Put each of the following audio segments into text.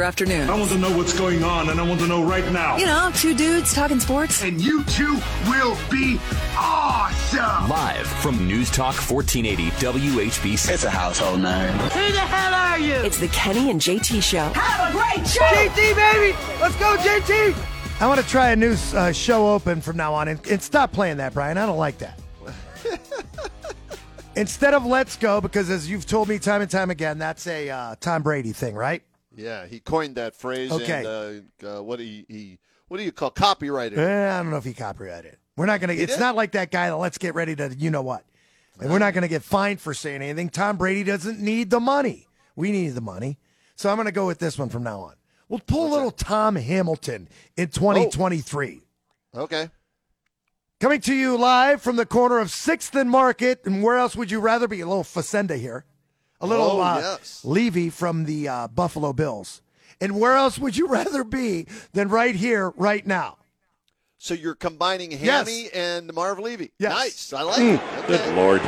Afternoon. I want to know what's going on, and I want to know right now. You know, two dudes talking sports. And you two will be awesome. Live from News Talk 1480 WHBC. It's a household name. Who the hell are you? It's the Kenny and JT Show. Have a great show. JT, baby! Let's go, JT! I want to try a new uh, show open from now on, and, and stop playing that, Brian. I don't like that. Instead of let's go, because as you've told me time and time again, that's a uh, Tom Brady thing, right? Yeah, he coined that phrase. Okay. And, uh, uh, what do you, he what do you call copyrighted? Eh, I don't know if he copyrighted it. We're not going to. He It's did? not like that guy that let's get ready to, you know what? And we're not going to get fined for saying anything. Tom Brady doesn't need the money. We need the money. So I'm going to go with this one from now on. We'll pull a little Tom Hamilton in 2023. Okay. Coming to you live from the corner of 6th and Market. And where else would you rather be? A little Facenda here. A little Oh, uh, yes. Levy from the uh, Buffalo Bills. And where else would you rather be than right here, right now? So you're combining Yes. Hammy and Marv Levy. Yes. Nice. I like it. Okay. Lord.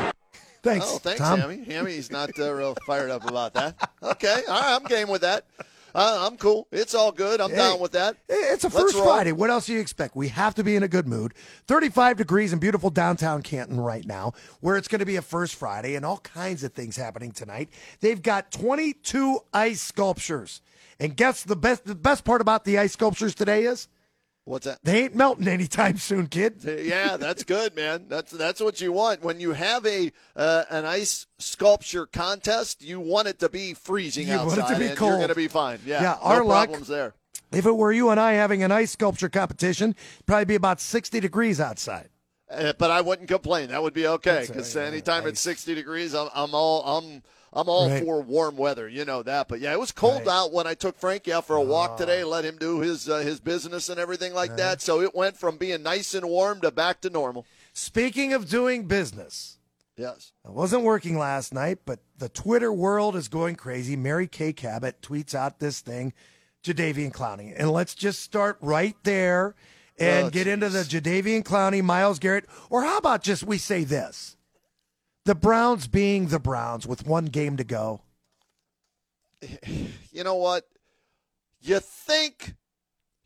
Thanks, Oh, thanks, Tom. Hammy. Hammy's not uh, real fired up about that. Okay. All right. I'm game with that. Uh, I'm cool. It's all good. I'm Hey, down with that. It's a Let's first roll. Friday. What else do you expect? We have to be in a good mood. 35 degrees in beautiful downtown Canton right now, where it's going to be a first Friday and all kinds of things happening tonight. They've got 22 ice sculptures. And guess the best the best part about the ice sculptures today is What's that? they ain't melting anytime soon, kid. Yeah, that's good, man. That's that's what you want when you have a uh, an ice sculpture contest. You want it to be freezing You want outside, it to be cold. you're going to be fine. Yeah, Yeah, no luck- problems there. If it were you and I having an ice sculpture competition, it'd probably be about 60 degrees outside. Uh, but I wouldn't complain. That would be okay because anytime it's 60 degrees, I'm, I'm all I'm I'm all Right. for warm weather. You know that. But yeah, it was cold Right. Out when I took Frankie out for a walk today. Let him do his uh, his business and everything like that. So it went from being nice and warm to back to normal. Speaking of doing business, Yes. I wasn't working last night, but the Twitter world is going crazy. Mary Kay Cabot tweets out this thing, Jadeveon Clowney. And let's just start right there and Oh, get into the Jadeveon Clowney, Myles Garrett. Or how about just we say this? The Browns being the Browns with one game to go. you know what? You think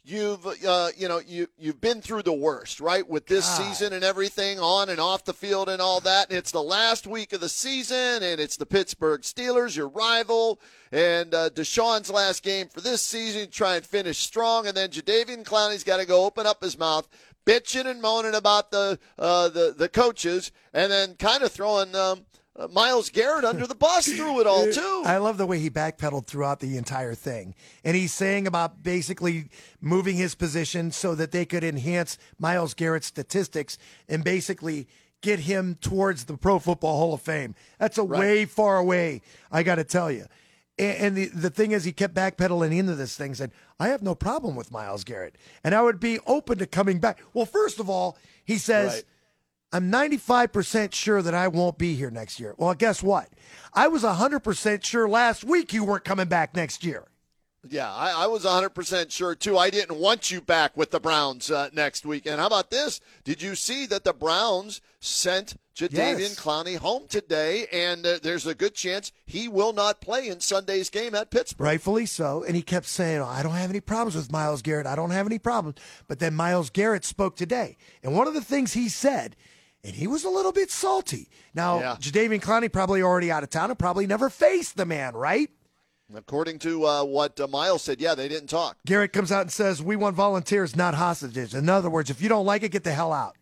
you've uh, you know you you've been through the worst, right? With this God. season and everything on and off the field and all that. And it's the last week of the season, and it's the Pittsburgh Steelers, your rival, and uh, Deshaun's last game for this season. Try and finish strong, and then Jadeveon Clowney's got to go open up his mouth. Bitching and moaning about the uh, the the coaches, and then kind of throwing um, uh, Myles Garrett under the bus through it all too. I love the way he backpedaled throughout the entire thing. And he's saying about basically moving his position so that they could enhance Myles Garrett's statistics and basically get him towards the Pro Football Hall of Fame. That's a way far away, I got to tell you. And, the, the thing is, he kept backpedaling into this thing, said, I have no problem with Myles Garrett. And I would be open to coming back. Well, first of all, he says, Right. I'm 95% sure that I won't be here next year. Well, guess what? I was 100% sure last week you weren't coming back next year. Yeah, I, I was 100% sure too. I didn't want you back with the Browns uh, next week. And how about this? Did you see that the Browns sent Jadeveon Yes. Clowney home today? And uh, there's a good chance he will not play in Sunday's game at Pittsburgh. Rightfully so. And he kept saying, oh, I don't have any problems with Myles Garrett. I don't have any problems. But then Myles Garrett spoke today. And one of the things he said, and he was a little bit salty. Now, Yeah. Jadeveon Clowney probably already out of town and probably never faced the man, right? According to uh, what uh, Myles said, yeah, they didn't talk. Garrett comes out and says, We want volunteers, not hostages. In other words, if you don't like it, get the hell out.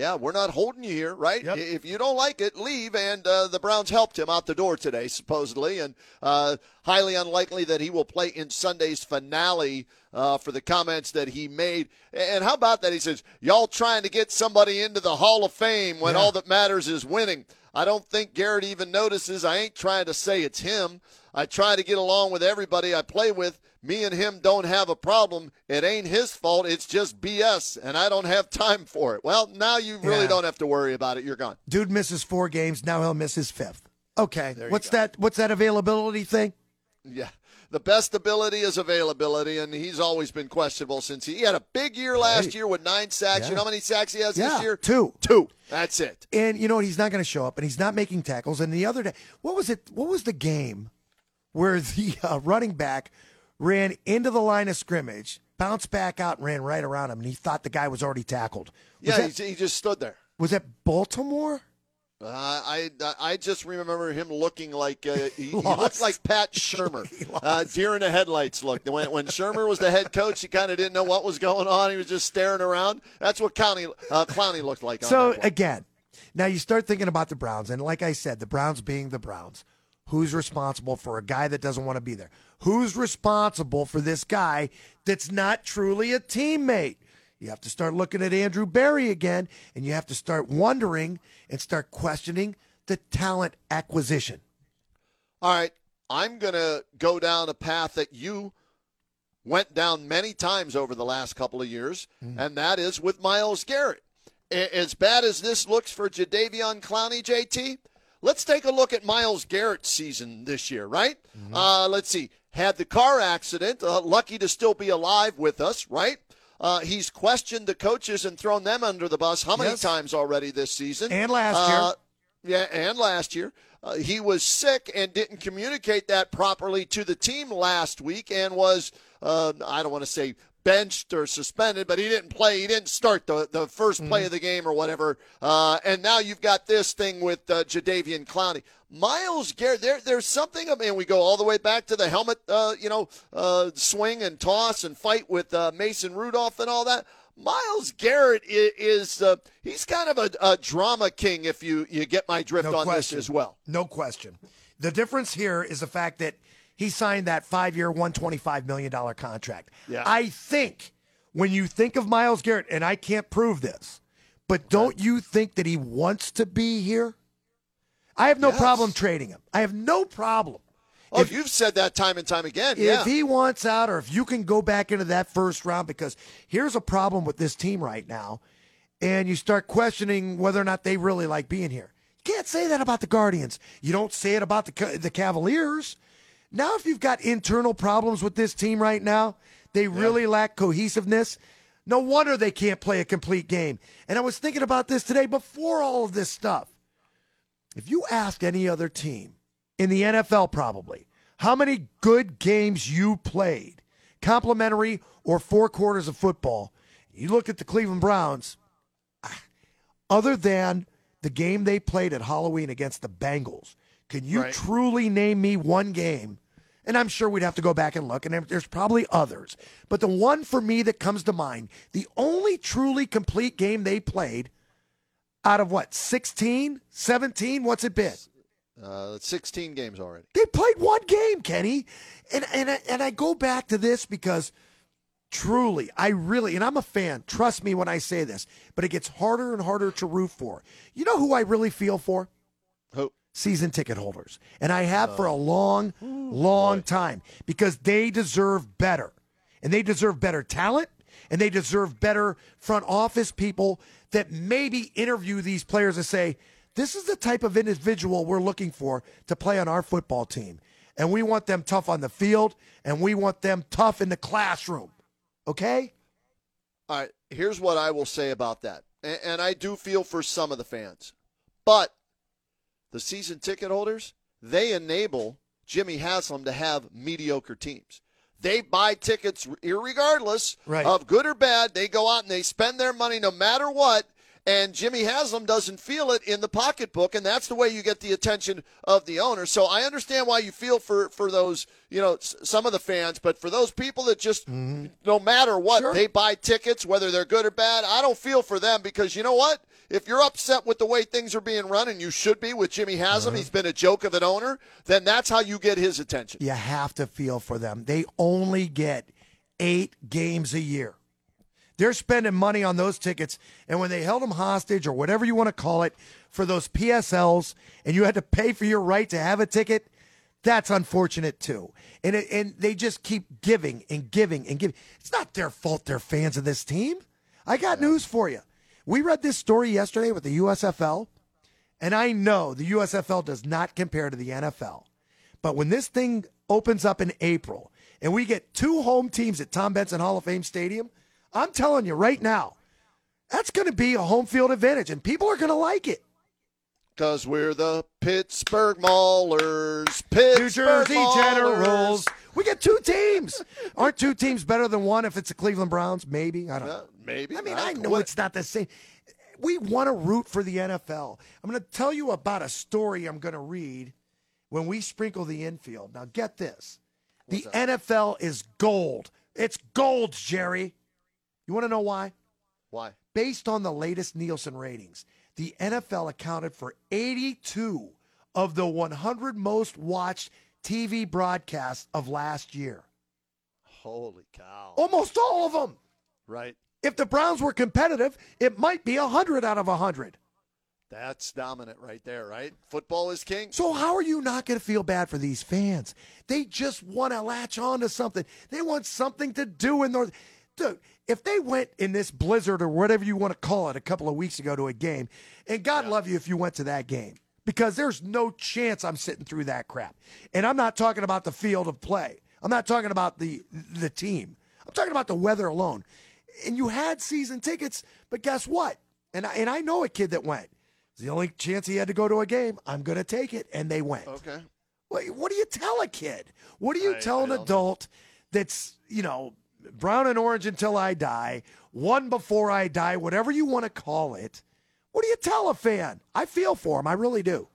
Yeah, we're not holding you here, right? Yep. If you don't like it, leave. And uh, the Browns helped him out the door today, supposedly, and uh, highly unlikely that he will play in Sunday's finale uh, for the comments that he made. And how about that? He says, "Y'all trying to get somebody into the Hall of Fame when Yeah. all that matters is winning." I don't think Garrett even notices. I ain't trying to say it's him. I try to get along with everybody I play with me and him don't have a problem. It ain't his fault. It's just BS, and I don't have time for it. Well, now you really Yeah. don't have to worry about it. You're gone. Dude misses four games. Now he'll miss his fifth. Okay. What's go. that? What's that availability thing? Yeah. The best ability is availability, and he's always been questionable since he, he had a big year last Right. year with nine sacks. Yeah. You know how many sacks he has Yeah, this year? two. Two. That's it. And you know what? He's not going to show up, and he's not making tackles. And the other day, what was it? What was the game where the uh, running back ran into the line of scrimmage, bounced back out, and ran right around him, and he thought the guy was already tackled? Was Yeah, that, he, just stood there. was that Baltimore? Uh, I I just remember him looking like uh, he, he looked like Pat Shurmur, uh, deer in the headlights. Looked when when Shurmur was the head coach, he kind of didn't know what was going on. He was just staring around. That's what County uh, Clowney looked like. On So again, now you start thinking about the Browns, and like I said, the Browns being the Browns, who's responsible for a guy that doesn't want to be there? Who's responsible for this guy that's not truly a teammate? You have to start looking at Andrew Berry again, and you have to start wondering and start questioning the talent acquisition. All right, I'm going to go down a path that you went down many times over the last couple of years, mm-hmm. and that is with Myles Garrett. As bad as this looks for Jadeveon Clowney, JT, let's take a look at Myles Garrett's season this year, right? Uh, let's see. Had the car accident, uh, lucky to still be alive with us, right? Uh, he's questioned the coaches and thrown them under the bus how many Yes. times already this season? And last year. Uh, yeah, and last year. Uh, he was sick and didn't communicate that properly to the team last week and was, uh, I don't want to say benched or suspended, but he didn't play. He didn't start the, the 1st play of the game or whatever. Uh, and now you've got this thing with uh, Jadeveon Clowney. Myles Garrett, there, there's something, I mean, we go all the way back to the helmet, uh, you know, uh, swing and toss and fight with uh, Mason Rudolph and all that. Myles Garrett is, is uh, he's kind of a, a drama king, if you, you get my drift No on question. this as well. No question. The difference here is the fact that he signed that five year, $125 million contract. Yeah. I think when you think of Myles Garrett, and I can't prove this, but don't you think that he wants to be here? I have no Yes. problem trading him. I have no problem. Oh, If- you've said that time and time again. If yeah. he wants out, or if you can go back into that first round, because here's a problem with this team right now, and you start questioning whether or not they really like being here. You can't say that about the Guardians. You don't say it about the the Cavaliers. Now, if you've got internal problems with this team right now, they really lack cohesiveness. No wonder they can't play a complete game. And I was thinking about this today before all of this stuff. If you ask any other team in the NFL, probably, how many good games you played, complimentary or four quarters of football, you look at the Cleveland Browns, ah, other than the game they played at Halloween against the Bengals, can you Right. truly name me one game? And I'm sure we'd have to go back and look, and there's probably others. But the one for me that comes to mind, the only truly complete game they played out of what, 16, 17? What's it been? uh, 16 games already. They played one game, Kenny. And and I- and I go back to this because truly, I really and I'm a fan. Trust me when I say this, but it gets harder and harder to root for. You know who I really feel for? Who? Season ticket holders. And I have for a oh. long, long time because they deserve better. And they deserve better talent and they deserve better front office people that maybe interview these players and say, this is the type of individual we're looking for to play on our football team. And we want them tough on the field and we want them tough in the classroom. Okay? All right, here's what I will say about that. And, and I do feel for some of the fans. But the season ticket holders, they enable Jimmy Haslam to have mediocre teams. They buy tickets irregardless Right. of good or bad. They go out and they spend their money no matter what. And Jimmy Haslam doesn't feel it in the pocketbook, and that's the way you get the attention of the owner. So I understand why you feel for for those, you know, some of the fans, but for those people that just, no matter what, Sure. they buy tickets, whether they're good or bad. I don't feel for them because you know what? If you're upset with the way things are being run, and you should be with Jimmy Haslam, uh-huh. he's been a joke of an owner. Then that's how you get his attention. You have to feel for them. They only get eight games a year. They're spending money on those tickets. And when they held them hostage or whatever you want to call it for those PSLs and you had to pay for your right to have a ticket, That's unfortunate too. And it, and they just keep giving and giving and giving. It's not their fault they're fans of this team. I got news for you. We read this story yesterday with the USFL, and I know the USFL does not compare to the NFL. But when this thing opens up in April and we get two home teams at Tom Benson Hall of Fame Stadium, I'm telling you right now, that's going to be a home field advantage, and people are going to like it. Because we're the Pittsburgh Maulers. Pittsburgh New Jersey Maulers. Generals. We get two teams. Aren't two teams better than one if it's the Cleveland Browns? Maybe. I don't Uh, know. maybe. I mean, I I know know. it's not the same. We want to root for the NFL. I'm going to tell you about a story I'm going to read when we sprinkle the infield. Now, get this the NFL is gold. It's gold, Jerry. You want to know why? Why? Based on the latest Nielsen ratings, the NFL accounted for 82 of the 100 most watched TV broadcasts of last year. Holy cow. Almost all of them. Right. If the Browns were competitive, it might be 100 out of 100. That's dominant right there, right? Football is king. So how are you not going to feel bad for these fans? They just want to latch on to something. They want something to do in North. Dude, if they went in this blizzard or whatever you want to call it a couple of weeks ago to a game, and God love you if you went to that game, because there's no chance I'm sitting through that crap. And I'm not talking about the field of play. I'm not talking about the the team. I'm talking about the weather alone. And you had season tickets, but guess what? And I, and I know a kid that went. It's the only chance he had to go to a game. I'm going to take it, and they went. Okay. What, what do you tell a kid? What do you I- tell I an adult that's, you know, brown and orange until I die, one before I die, whatever you want to call it? What do you tell a fan? I feel for him. I really do.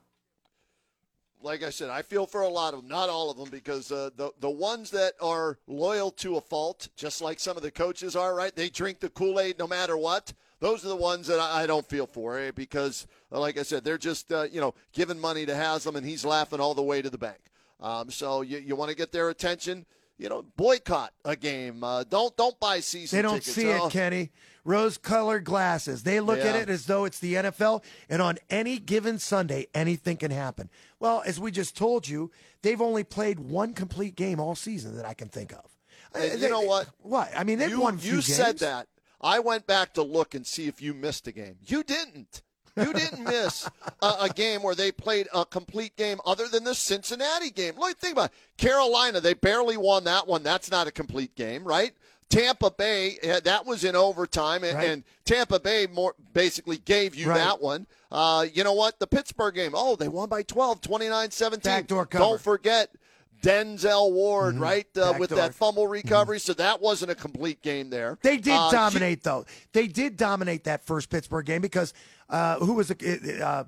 like I said, I feel for a lot of them, not all of them, because uh, the the ones that are loyal to a fault, just like some of the coaches are, right? They drink the Kool Aid no matter what. Those are the ones that I I don't feel for, eh? because, uh, like I said, they're just uh, you know giving money to Haslam, and he's laughing all the way to the bank. Um, so you you want to get their attention, you know, boycott a game. Uh, don't don't buy season They don't tickets. see Oh, it, Kenny. Rose colored glasses. They look at it as though it's the NFL, and on any given Sunday, anything can happen. Well, as we just told you, they've only played one complete game all season that I can think of. And Uh, you know what? What? I mean, they've you, won. You said that. I went back to look and see if you missed a game. You didn't. You didn't miss a, a game where they played a complete game other than the Cincinnati game. Look, think about it. Carolina. They barely won that one. That's not a complete game, right? Tampa Bay, eh, that was in overtime, and, Right. and Tampa Bay more basically gave you Right. that one. Uh, you know what? The Pittsburgh game, oh, they won by 12, 29 17. Backdoor cover. Don't forget Denzel Ward, right, uh, with that fumble recovery. So that wasn't a complete game there. They did Uh, dominate, though. They did dominate that first Pittsburgh game because uh, who was the uh,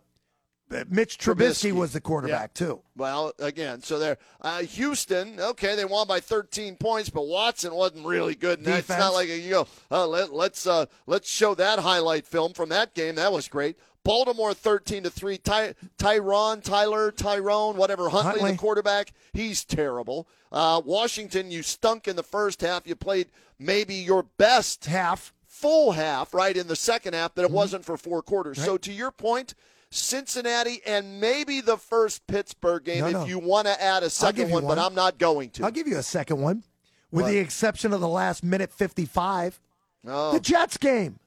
Mitch Trubisky, Trubisky. was the quarterback too. Well, again, so there. Uh, Houston, okay, they won by 13 points, but Watson wasn't really good. And it's not like you go. Uh, let, let's uh, let's show that highlight film from that game. That was great. Baltimore 13 to three. Ty, Tyron, Tyler, Tyrone, whatever. Huntley, Huntley. the quarterback, he's terrible. Uh, Washington, you stunk in the first half. You played maybe your best Half. full half, right, in the second half, Mm-hmm. but it wasn't for four quarters. So to your point, Cincinnati and maybe the first Pittsburgh game No, if you want to add a second you one, but. I'm not going to. I'll give you a second one, with What? the exception of the last minute fifty-five. oh, The Jets game.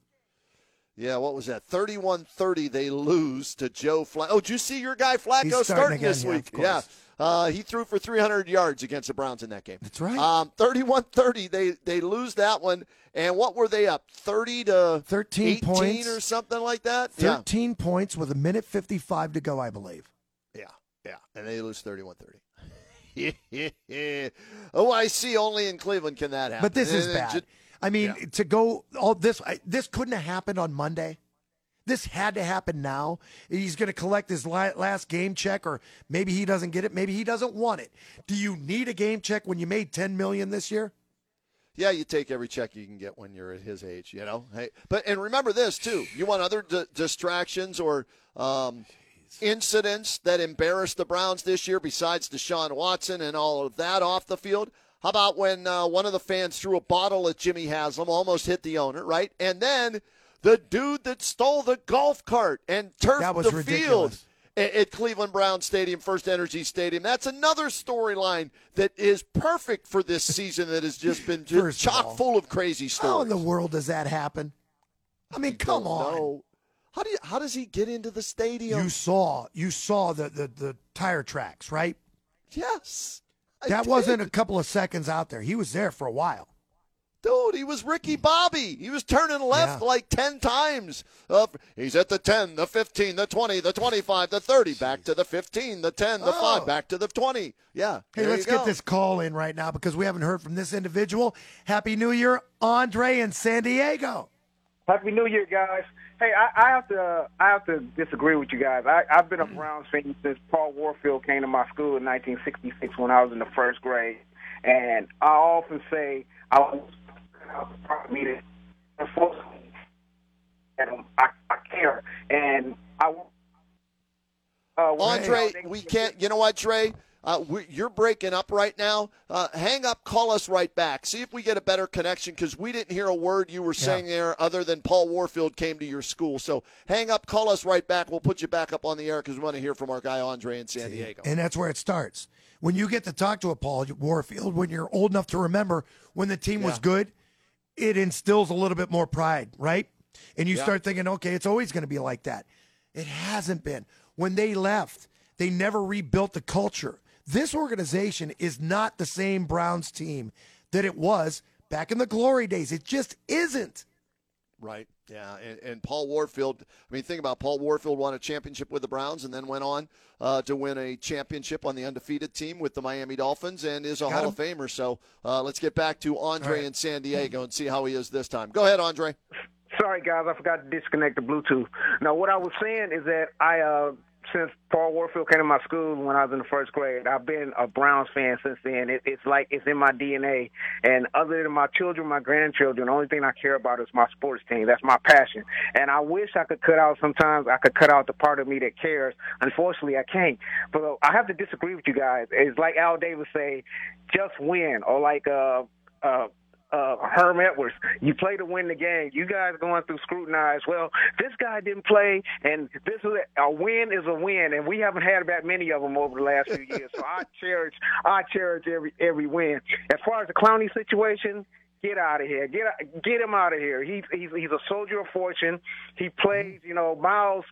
Yeah, what was that? 31-30 they lose to Joe Flacco. Oh, did you see your guy Flacco He's starting again, this yeah, week? yeah. Uh, he threw for 300 yards against the Browns in that game. That's right. Um, 31-30, they they lose that one. And what were they up? 30 to 13 18 points. or something like that? Yeah. Thirteen points with a minute fifty-five to go, I believe. Yeah, yeah, and they lose 31-30. oh, I see. Only in Cleveland can that happen. But this is bad. I mean, yeah. to go all this, I, this couldn't have happened on Monday. This had to happen now. He's going to collect his last game check, or maybe he doesn't get it. Maybe he doesn't want it. Do you need a game check when you made ten million this year? yeah, you take every check you can get when you're at his age, you know. Hey, but and remember this too. You want other d- distractions or um, incidents that embarrass the Browns this year, besides Deshaun Watson and all of that off the field. How about when uh, one of the fans threw a bottle at Jimmy Haslam, almost hit the owner, right? And then the dude that stole the golf cart and turfed That was the ridiculous. field at, Cleveland Brown Stadium, First Energy Stadium. That's another storyline that is perfect for this season that has just been just of chock all, full of crazy stuff. How in the world does that happen? I mean, come Don't on. know. How do you, how does he get into the stadium? You saw you saw the, the, the tire tracks, right? yes. I That did. wasn't a couple of seconds out there. He was there for a while. Dude, he was Ricky Bobby. He was turning left Yeah. like 10 times. Uh, he's at the 10, the 15, the 20, the 25, the 30, back to the 15, the 10, the Oh. 5, back to the 20. Yeah. Hey, let's get this call in right now because we haven't heard from this individual. Happy New Year, Andre in San Diego. Happy New Year, guys. Hey, I, I have to I have to disagree with you guys. I, I've been a Browns fan since Paul Warfield came to my school in 1966 when I was in the first grade, and I often say I was me to unfortunately, and I, I care, and I. Uh, Andre, we can't. You know what, Trey? Uh, we, you're breaking up right now. Uh, hang up, call us right back. See if we get a better connection because we didn't hear a word you were saying there other than Paul Warfield came to your school. So hang up, call us right back. We'll put you back up on the air because we want to hear from our guy Andre in San Diego. And that's where it starts. When you get to talk to a Paul Warfield, when you're old enough to remember when the team was good, it instills a little bit more pride, right? And you Yeah. start thinking, okay, it's always going to be like that. It hasn't been. When they left, they never rebuilt the culture. This organization is not the same Browns team that it was back in the glory days. It just isn't. Right. Yeah. And, and Paul Warfield, I mean, think about Paul Warfield won a championship with the Browns and then went on uh, to win a championship on the undefeated team with the Miami Dolphins and is a Got Hall him. of Famer. So uh, let's get back to Andre right. in San Diego and see how he is this time. Go ahead, Andre. Sorry, guys, I forgot to disconnect the Bluetooth. Now, what I was saying is that I, uh, since Paul Warfield came to my school when I was in the first grade, I've been a Browns fan since then. It, it's like it's in my DNA. And other than my children, my grandchildren, the only thing I care about is my sports team. That's my passion. And I wish I could cut out sometimes. I could cut out the part of me that cares. Unfortunately, I can't. But I have to disagree with you guys. It's like Al Davis say, just win, or like uh, uh, uh, Herm Edwards. You play to win the game. You guys going through scrutinize. Well, this guy didn't play, and this is a, a win is a win, and we haven't had that many of them over the last few years. So I cherish, I cherish every every win. As far as the Clowney situation. Get out of here! Get get him out of here! He's he's he's a soldier of fortune. He plays, you know, Myles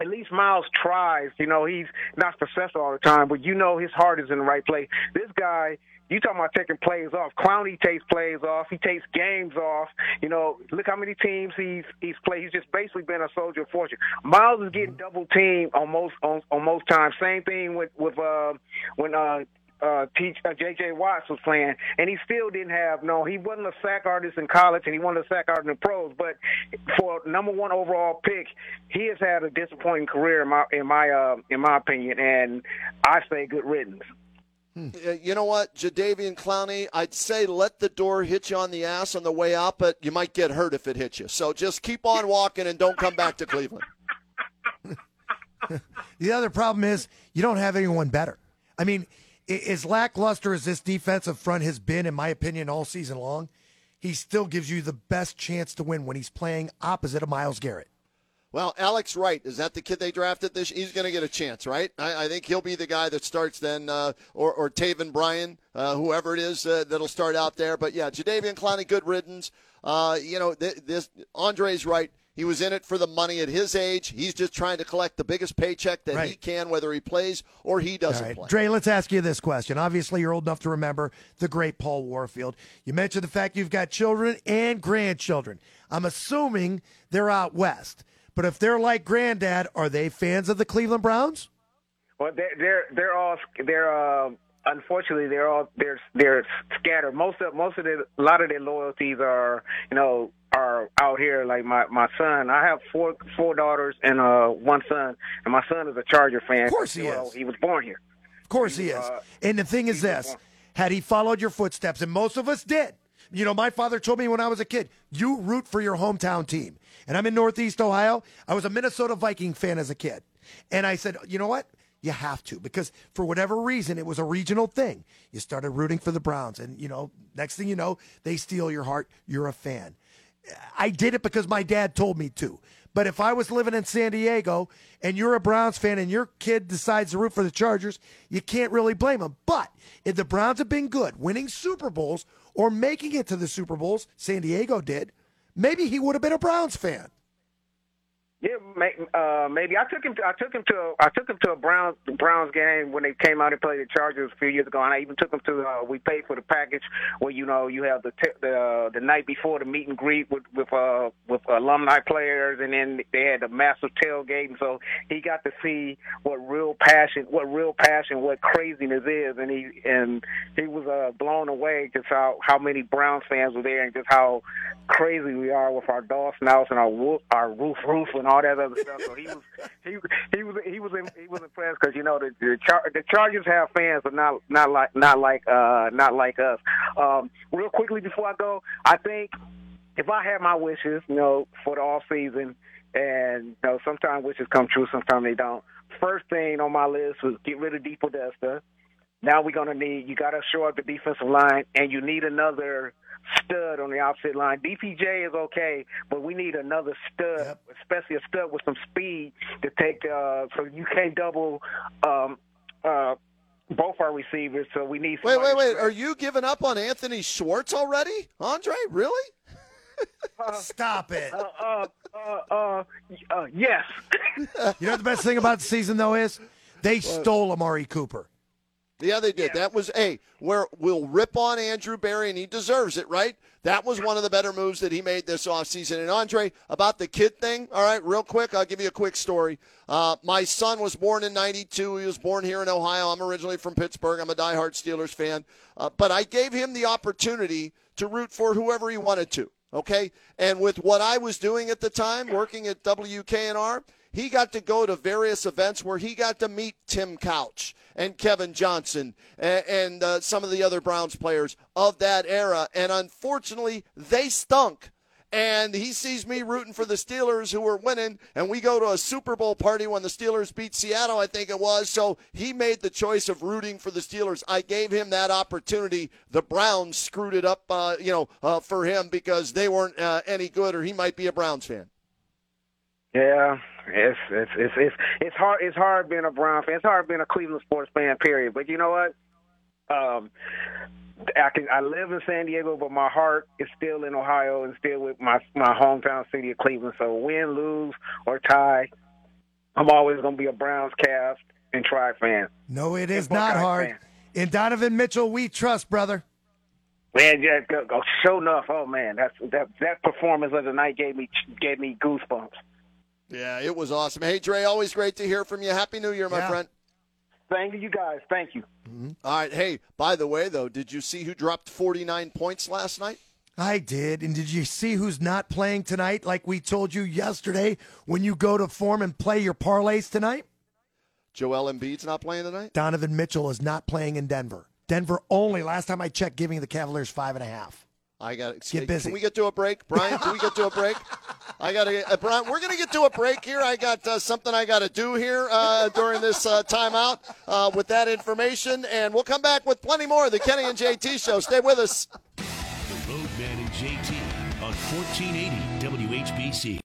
at least Myles tries. You know, he's not successful all the time, but you know his heart is in the right place. This guy, you talking about taking plays off. Clowney takes plays off. He takes games off. You know, look how many teams he's he's played. He's just basically been a soldier of fortune. Myles is getting double teamed on most on, on most times. Same thing with with uh, when uh, uh, teach, uh, J.J. Watts was playing, and he still didn't have no. He wasn't a sack artist in college, and he wasn't a sack artist in the pros. But for number one overall pick, he has had a disappointing career in my in my uh, in my opinion, and I say good riddance. Uh, You know what, Jadeveon Clowney, I'd say let the door hit you on the ass on the way out, but you might get hurt if it hits you. So just keep on walking and don't come back to Cleveland. The other problem is you don't have anyone better. I mean, i- as lackluster as this defensive front has been, in my opinion, all season long, he still gives you the best chance to win when he's playing opposite of Myles Garrett. Well, Alex Wright, is that the kid they drafted this? He's going to get a chance, right? I, I think he'll be the guy that starts then, uh, or, or Taven Bryan, uh, whoever it is uh, that'll start out there. But yeah, Jadeveon Clowney, good riddance. Uh, you know, th- this Andre's right. He was in it for the money at his age. He's just trying to collect the biggest paycheck that he can, whether he plays or he doesn't All right, play. Dre, let's ask you this question. Obviously, you're old enough to remember the great Paul Warfield. You mentioned the fact you've got children and grandchildren. I'm assuming they're out west. But if they're like granddad, are they fans of the Cleveland Browns? Well, they're they're they're all they're uh, unfortunately they're all they're they're scattered. Most of most of the a lot of their loyalties are you know are out here. Like my my son, I have four four daughters and uh one son, and my son is a Charger fan. Of course he well, is. He was born here. Of course he is. Uh, And the thing is this had he followed your footsteps, and most of us did. You know, my father told me when I was a kid, you root for your hometown team. And I'm in Northeast Ohio. I was a Minnesota Viking fan as a kid. And I said, you know what? You have to because for whatever reason, it was a regional thing. You started rooting for the Browns. And, you know, next thing you know, they steal your heart. You're a fan. I did it because my dad told me to. But if I was living in San Diego and you're a Browns fan and your kid decides to root for the Chargers, you can't really blame them. But if the Browns have been good, winning Super Bowls or making it to the Super Bowls, San Diego did, maybe he would have been a Browns fan. Yeah, uh, maybe I took him. To, I took him to. A, I took him to a Browns Browns game when they came out and played the Chargers a few years ago, and I even took him to. Uh, we paid for the package where you know you have the t- the uh, the night before the meet and greet with with uh, with alumni players, and then they had the massive tailgate, and so he got to see what real passion, what real passion, what craziness is, and he and he was uh, blown away just how how many Browns fans were there, and just how crazy we are with our dog snouts and our our roof roof and all that other stuff. So he was he he was he was he was impressed because you know the the, Char- the Chargers have fans, but not not like not like uh not like us. Um, real quickly before I go, I think if I had my wishes, you know, for the off season, and you know, sometimes wishes come true, sometimes they don't. First thing on my list was get rid of Dee Podesta. Now we're gonna need you got to shore up the defensive line, and you need another stud on the opposite line. DPJ is okay, but we need another stud, yep. especially a stud with some speed to take. Uh, so you can't double. Um, uh, both our receivers, so we need. Wait, wait, wait! Are you giving up on Anthony Schwartz already, Andre? Really? Uh, Stop it. Uh, uh, uh, uh, uh yes. you know what the best thing about the season though is they stole Amari Cooper. Yeah, they did. Yeah. That was a where we'll rip on Andrew Berry, and he deserves it, right? That was one of the better moves that he made this offseason. And Andre, about the kid thing, all right, real quick, I'll give you a quick story. Uh, my son was born in 92. He was born here in Ohio. I'm originally from Pittsburgh. I'm a diehard Steelers fan. Uh, but I gave him the opportunity to root for whoever he wanted to, okay? And with what I was doing at the time, working at WKNR, he got to go to various events where he got to meet Tim Couch and Kevin Johnson and, and uh, some of the other Browns players of that era. And unfortunately, they stunk. And he sees me rooting for the Steelers who were winning, and we go to a Super Bowl party when the Steelers beat Seattle, I think it was. So he made the choice of rooting for the Steelers. I gave him that opportunity. The Browns screwed it up, uh, you know, uh, for him because they weren't uh, any good, or he might be a Browns fan. Yeah, it's it's it's it's it's hard. It's hard being a Brown fan. It's hard being a Cleveland sports fan. Period. But you know what? Um, I can I live in San Diego, but my heart is still in Ohio and still with my my hometown city of Cleveland. So win, lose, or tie, I'm always going to be a Browns cast and Tri fan. No, it is not hard. Fan. In Donovan Mitchell, we trust, brother. Man, yeah, go, go, show enough. Oh man, that's that that performance of the night gave me gave me goosebumps. Yeah, it was awesome. Hey, Dre, always great to hear from you. Happy New Year, my yeah. friend. Thank you, guys. Thank you. Mm-hmm. All right. Hey, by the way, though, did you see who dropped 49 points last night? I did. And did you see who's not playing tonight, like we told you yesterday when you go to form and play your parlays tonight? Joel Embiid's not playing tonight? Donovan Mitchell is not playing in Denver. Denver only, last time I checked, giving the Cavaliers five and a half. I got to get busy. Can we get to a break, Brian? Can we get to a break? I got to, uh, Brian. We're going to get to a break here. I got uh, something I got to do here uh, during this uh, timeout uh, with that information, and we'll come back with plenty more of the Kenny and JT show. Stay with us. The Roadman and JT on 1480 WHBC.